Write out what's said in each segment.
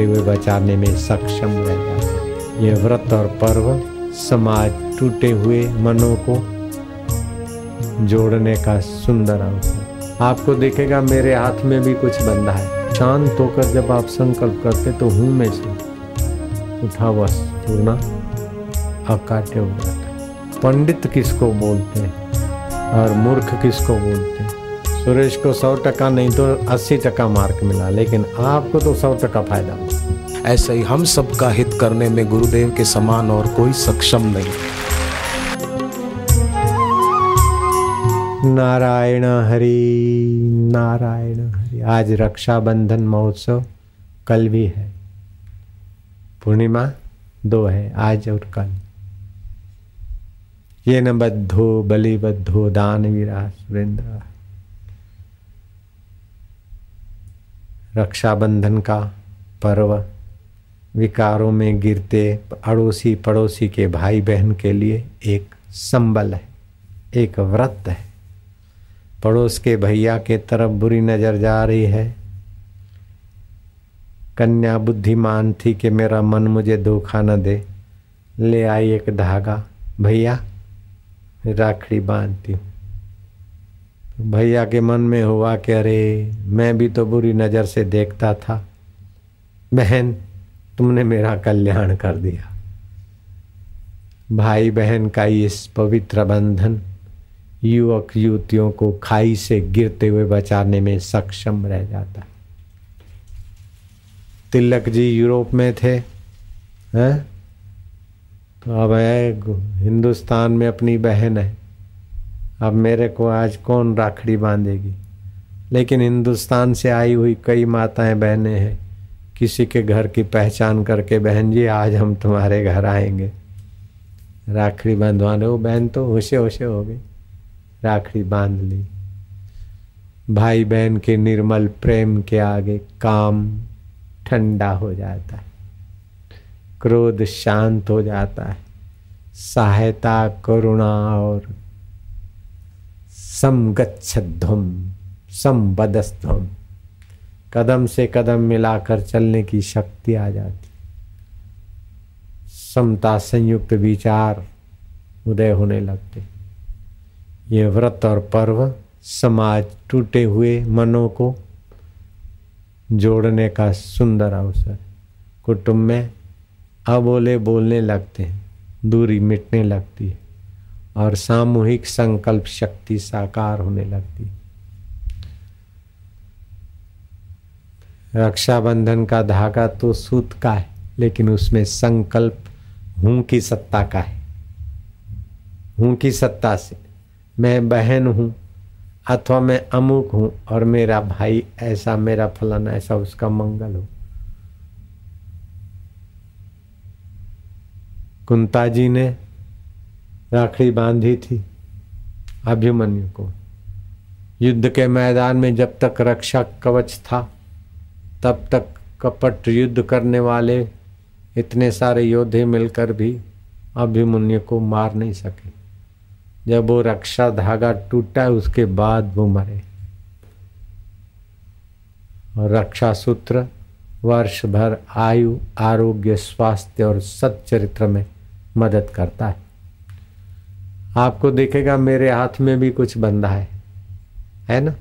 गिरते हुए बचाने में सक्षम रह जाता है ये व्रत और पर्व समाज टूटे हुए मनों को जोड़ने का सुंदर अवसर आपको देखेगा मेरे हाथ में भी कुछ बंधा है। शांत होकर जब आप संकल्प करते तो हूँ में से उठा पूर्णा अकाट्य है। पंडित किसको बोलते हैं और मूर्ख किसको बोलते हैं? सुरेश को सौ टका नहीं तो अस्सी टका मार्क मिला, लेकिन आपको तो सौ टका फ़ायदा हुआ। ऐसे ही हम सबका हित करने में गुरुदेव के समान और कोई सक्षम नहीं। नारायण हरि नारायण हरि। आज रक्षाबंधन महोत्सव कल भी है। पूर्णिमा दो है, आज और कल। ये न बद्धो बलि बद्धो दान वीरा सुरेंद्र रक्षाबंधन का पर्व विकारों में गिरते अड़ोसी पड़ोसी के भाई बहन के लिए एक संबल है, एक व्रत है। पड़ोस के भैया के तरफ़ बुरी नज़र जा रही है। कन्या बुद्धिमान थी कि मेरा मन मुझे धोखा न दे। ले आई एक धागा। भैया, राखड़ी बांधती हूँ। भैया के मन में हुआ कि अरे, मैं भी तो बुरी नज़र से देखता था। बहन तुमने मेरा कल्याण कर दिया। भाई बहन का इस पवित्र बंधन युवक युवतियों को खाई से गिरते हुए बचाने में सक्षम रह जाता। है तिलक जी यूरोप में थे, हैं? तो अब है, हिंदुस्तान में अपनी बहन है। अब मेरे को आज कौन राखड़ी बांधेगी? लेकिन हिंदुस्तान से आई हुई कई माताएँ, बहनें हैं। किसी के घर की पहचान करके, बहन जी, आज हम तुम्हारे घर आएँगे। राखड़ी बांधवाने वो बहन तो होशे होशे हो गई। राखड़ी बाँध ली। भाई बहन के निर्मल प्रेम के आगे काम ठंडा हो जाता है, क्रोध शांत हो जाता है, सहायता, करुणा और समगच्छध्वम समबदस्थम कदम से कदम मिलाकर चलने की शक्ति आ जाती। समता संयुक्त विचार उदय होने लगते। ये व्रत और पर्व समाज टूटे हुए मनों को जोड़ने का सुंदर अवसर। कुटुंब में अबोले बोलने लगते हैं, दूरी मिटने लगती है और सामूहिक संकल्प शक्ति साकार होने लगती रक्षाबंधन का धागा तो सूत का है, लेकिन उसमें संकल्प हूँ की सत्ता का है। हूँ की सत्ता से मैं बहन हूँ अथवा मैं अमुक हूँ और मेरा भाई ऐसा, मेरा फलाना ऐसा, उसका मंगल हो। कुंता जी ने राखड़ी बांधी थी अभिमन्यु को। युद्ध के मैदान में जब तक रक्षा कवच था तब तक कपट युद्ध करने वाले इतने सारे योद्धे मिलकर भी अभिमन्यु को मार नहीं सके। जब वो रक्षा धागा टूटा, उसके बाद वो मरे। और रक्षा सूत्र वर्ष भर आयु, आरोग्य, स्वास्थ्य और सच्चरित्र में मदद करता है। आपको देखेगा मेरे हाथ में भी कुछ बंधा है। है ना?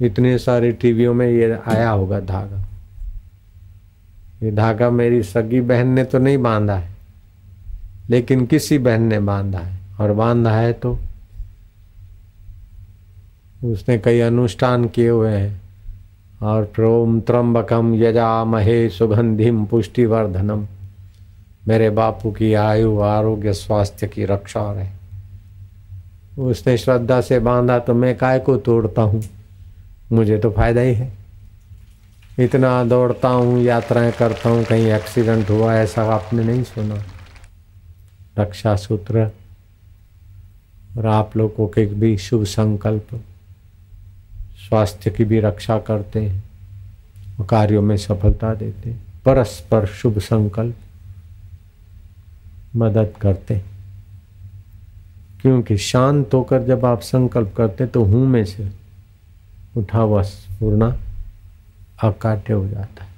इतने सारे टीवियों में ये आया होगा धागा। ये धागा मेरी सगी बहन ने तो नहीं बांधा है, लेकिन किसी बहन ने बांधा है, और बांधा है तो उसने कई अनुष्ठान किए हुए हैं। और प्रोम त्रम्बकम यजा महे सुगंधिम पुष्टिवर्धनम, मेरे बापू की आयु आरोग्य स्वास्थ्य की रक्षा रहे। उसने श्रद्धा से बांधा तो मैं काय को तोड़ता हूँ? मुझे तो फ़ायदा ही है। इतना दौड़ता हूँ, यात्राएँ करता हूँ, कहीं एक्सीडेंट हुआ, ऐसा आपने नहीं सुना। रक्षा सूत्र और आप लोगों के भी शुभ संकल्प। स्वास्थ्य की भी रक्षा करते हैं कार्यों में सफलता देते हैं। परस्पर शुभ संकल्प मदद करते हैं। क्योंकि शांत होकर जब आप संकल्प करते तो हूँ में से उठा हुआ पूर्णा अकाट्य हो जाता है।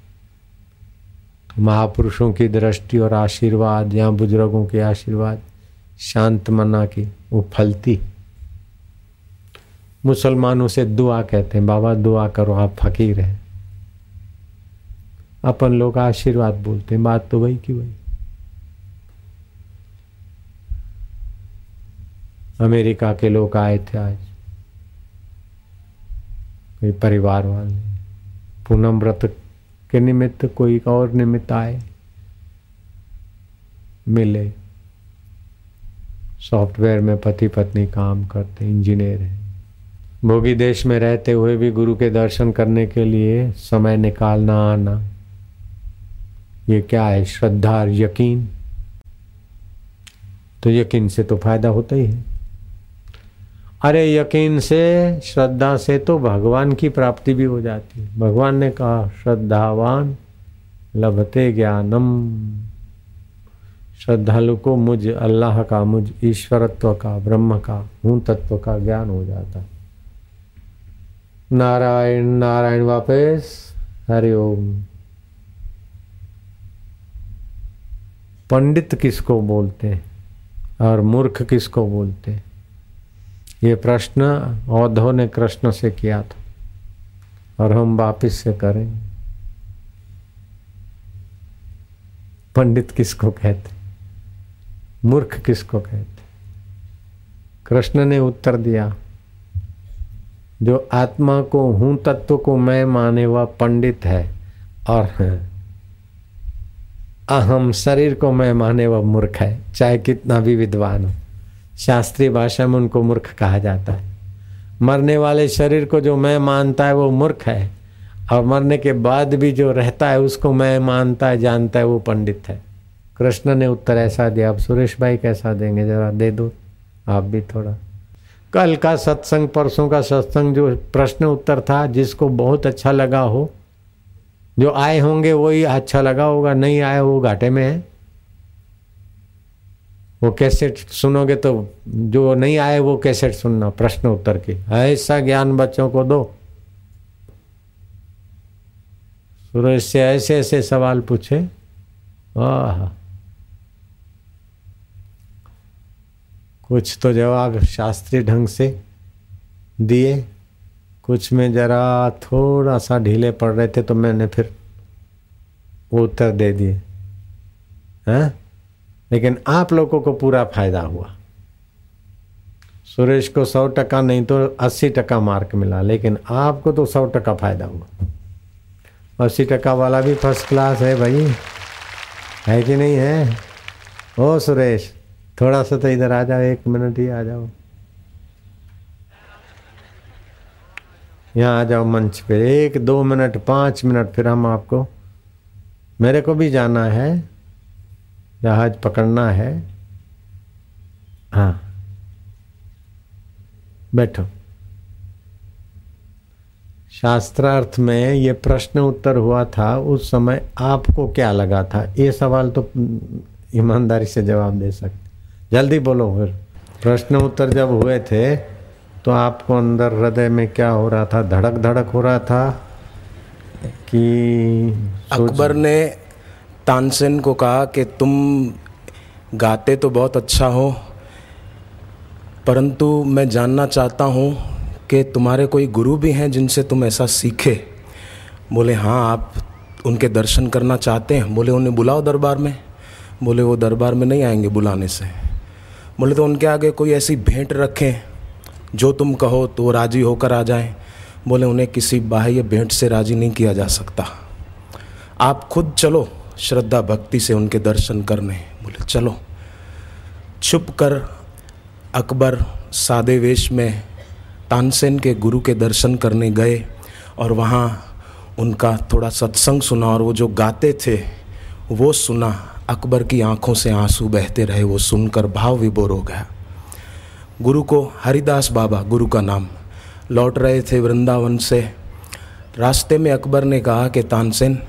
महापुरुषों की दृष्टि और आशीर्वाद या बुज़ुर्गों के आशीर्वाद, शांत मना की, वो फलती। मुसलमानों से दुआ कहते हैं, बाबा दुआ करो, आप फकीर हैं। अपन लोग आशीर्वाद बोलते हैं, बात तो वही की वही। अमेरिका के लोग आए थे आज। कोई परिवार वाले। पूनम व्रत के निमित्त कोई और निमित्त आए, मिले। सॉफ्टवेयर में पति पत्नी काम करते, इंजीनियर हैं। भोगी देश में रहते हुए भी गुरु के दर्शन करने के लिए समय निकालना, आना, ये क्या है? श्रद्धा और यकीन? तो यकीन से तो फ़ायदा होता ही है। अरे यकीन से, श्रद्धा से तो भगवान की प्राप्ति भी हो जाती है। भगवान ने कहा, श्रद्धावान, लभते ज्ञानम। श्रद्धालु को मुझ, अल्लाह का, मुझ ईश्वरत्व का, ब्रह्म का, हूँ तत्व का ज्ञान हो जाता नारायण नारायण वापस हरिओम पंडित किसको बोलते हैं और मूर्ख किसको बोलते हैं? ये प्रश्न औधो ने कृष्ण से किया था और हम वापिस से करेंगे। पंडित किसको कहते? मूर्ख किसको कहते? कृष्ण ने उत्तर दिया, जो आत्मा को हूँ, तत्व को मैं माने वह पंडित है और अहम शरीर को मैं माने वह मूर्ख है, चाहे कितना भी विद्वान हो। शास्त्रीय भाषा में उनको मूर्ख कहा जाता है। मरने वाले शरीर को जो मैं मानता है वो मूर्ख है, और मरने के बाद भी जो रहता है उसको मैं मानता है, जानता है वो पंडित है। कृष्ण ने उत्तर ऐसा दिया आप सुरेश भाई कैसा देंगे? जरा दे दो, आप भी थोड़ा। कल का सत्संग, परसों का सत्संग जो प्रश्न उत्तर था, जिसको बहुत अच्छा लगा हो, जो आए होंगे वही अच्छा लगा होगा, नहीं आए वो घाटे में है। वो कैसेट सुनोगे तो जो नहीं आए वो कैसेट सुनना, प्रश्न उत्तर के। ऐसा ज्ञान बच्चों को दो। सूरज से ऐसे ऐसे सवाल पूछे। आह। कुछ तो जवाब शास्त्रीय ढंग से दिए। कुछ में जरा थोड़ा सा ढीले पड़ रहे थे तो मैंने फिर वो उत्तर दे दिए। हैं? लेकिन आप लोगों को पूरा फ़ायदा हुआ। सुरेश को सौ टका नहीं तो अस्सी टका मार्क मिला, लेकिन आपको तो सौ टका फ़ायदा हुआ। अस्सी टका वाला भी फ़र्स्ट क्लास है भाई। है कि नहीं है? ओ सुरेश, थोड़ा सा तो इधर आ जाओ, एक मिनट ही आ जाओ। यहाँ आ जाओ मंच पे, एक, दो मिनट, पाँच मिनट फिर हम आपको, मेरे को भी जाना है। जहाज़ पकड़ना है। हाँ। बैठो। शास्त्रार्थ में ये प्रश्न उत्तर हुआ था, उस समय आपको क्या लगा था? ये सवाल तो ईमानदारी से जवाब दे सकते। जल्दी बोलो फिर। प्रश्न उत्तर जब हुए थे तो आपको अंदर हृदय में क्या हो रहा था? धड़क धड़क हो रहा था कि अकबर ने तानसेन को कहा कि तुम गाते तो बहुत अच्छा हो, परंतु मैं जानना चाहता हूँ कि तुम्हारे कोई गुरु भी हैं जिनसे तुम ऐसा सीखे। बोले हाँ आप उनके दर्शन करना चाहते हैं। बोले, उन्हें बुलाओ दरबार में। बोले, वो दरबार में नहीं आएँगे बुलाने से। बोले तो उनके आगे कोई ऐसी भेंट रखें, जो तुम कहो तो वो राज़ी होकर आ जाएँ। बोले, उन्हें किसी बाह्य भेंट से राज़ी नहीं किया जा सकता। आप खुद चलो श्रद्धा भक्ति से उनके दर्शन करने। बोले, चलो, छुप कर अकबर सादे वेश में तानसेन के गुरु के दर्शन करने गए और वहाँ उनका थोड़ा सत्संग सुना और वो जो गाते थे, वो सुना। अकबर की आँखों से आँसू बहते रहे, वो सुनकर भाव विभोर हो गया। गुरु को हरिदास बाबा, गुरु का नाम, लौट रहे थे वृंदावन से। रास्ते में अकबर ने कहा कि, तानसेन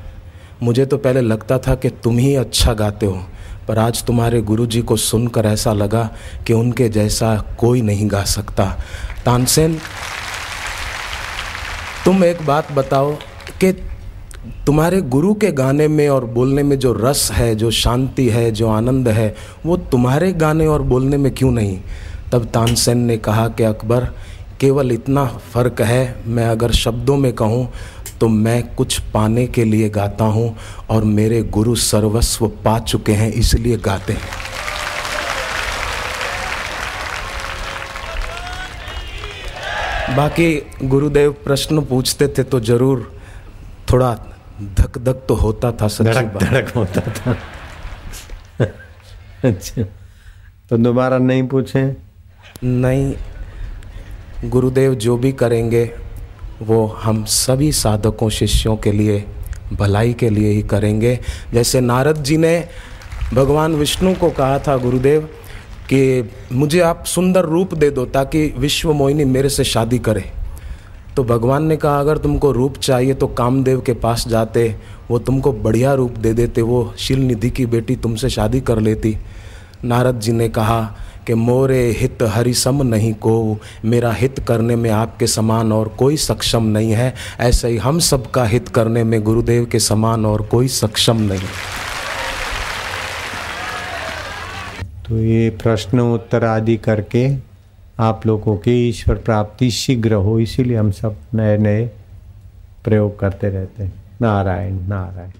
मुझे तो पहले लगता था कि तुम ही अच्छा गाते हो, पर आज तुम्हारे गुरुजी को सुनकर ऐसा लगा कि उनके जैसा कोई नहीं गा सकता। तानसेन, तुम एक बात बताओ कि तुम्हारे गुरु के गाने में और बोलने में जो रस है, जो शांति है, जो आनंद है, वो तुम्हारे गाने और बोलने में क्यों नहीं? तब तानसेन ने कहा कि अकबर, केवल इतना फ़र्क है, मैं अगर शब्दों में कहूँ तो मैं कुछ पाने के लिए गाता हूँ और मेरे गुरु सर्वस्व पा चुके हैं इसलिए गाते हैं। बाकी गुरुदेव प्रश्न पूछते थे तो ज़रूर थोड़ा धक धक तो होता था धड़क धड़क होता था। अच्छा तो दोबारा नहीं पूछे? नहीं गुरुदेव जो भी करेंगे वो हम सभी साधकों, शिष्यों के लिए, भलाई के लिए ही करेंगे। जैसे नारद जी ने भगवान विष्णु को कहा था, गुरुदेव, कि मुझे आप सुंदर रूप दे दो ताकि विश्व मोहिनी मेरे से शादी करे। तो भगवान ने कहा, अगर तुमको रूप चाहिए तो कामदेव के पास जाते, वो तुमको बढ़िया रूप दे देते, वो शील निधि की बेटी तुमसे शादी कर लेती। नारद जी ने कहा कि मोरे हित हरिसम नहीं को। मेरा हित करने में आपके समान और कोई सक्षम नहीं है। ऐसे ही हम सबका हित करने में गुरुदेव के समान और कोई सक्षम नहीं। तो ये प्रश्न उत्तर आदि करके आप लोगों की ईश्वर प्राप्ति शीघ्र हो, इसीलिए हम सब नए नए प्रयोग करते रहते हैं। नारायण नारायण।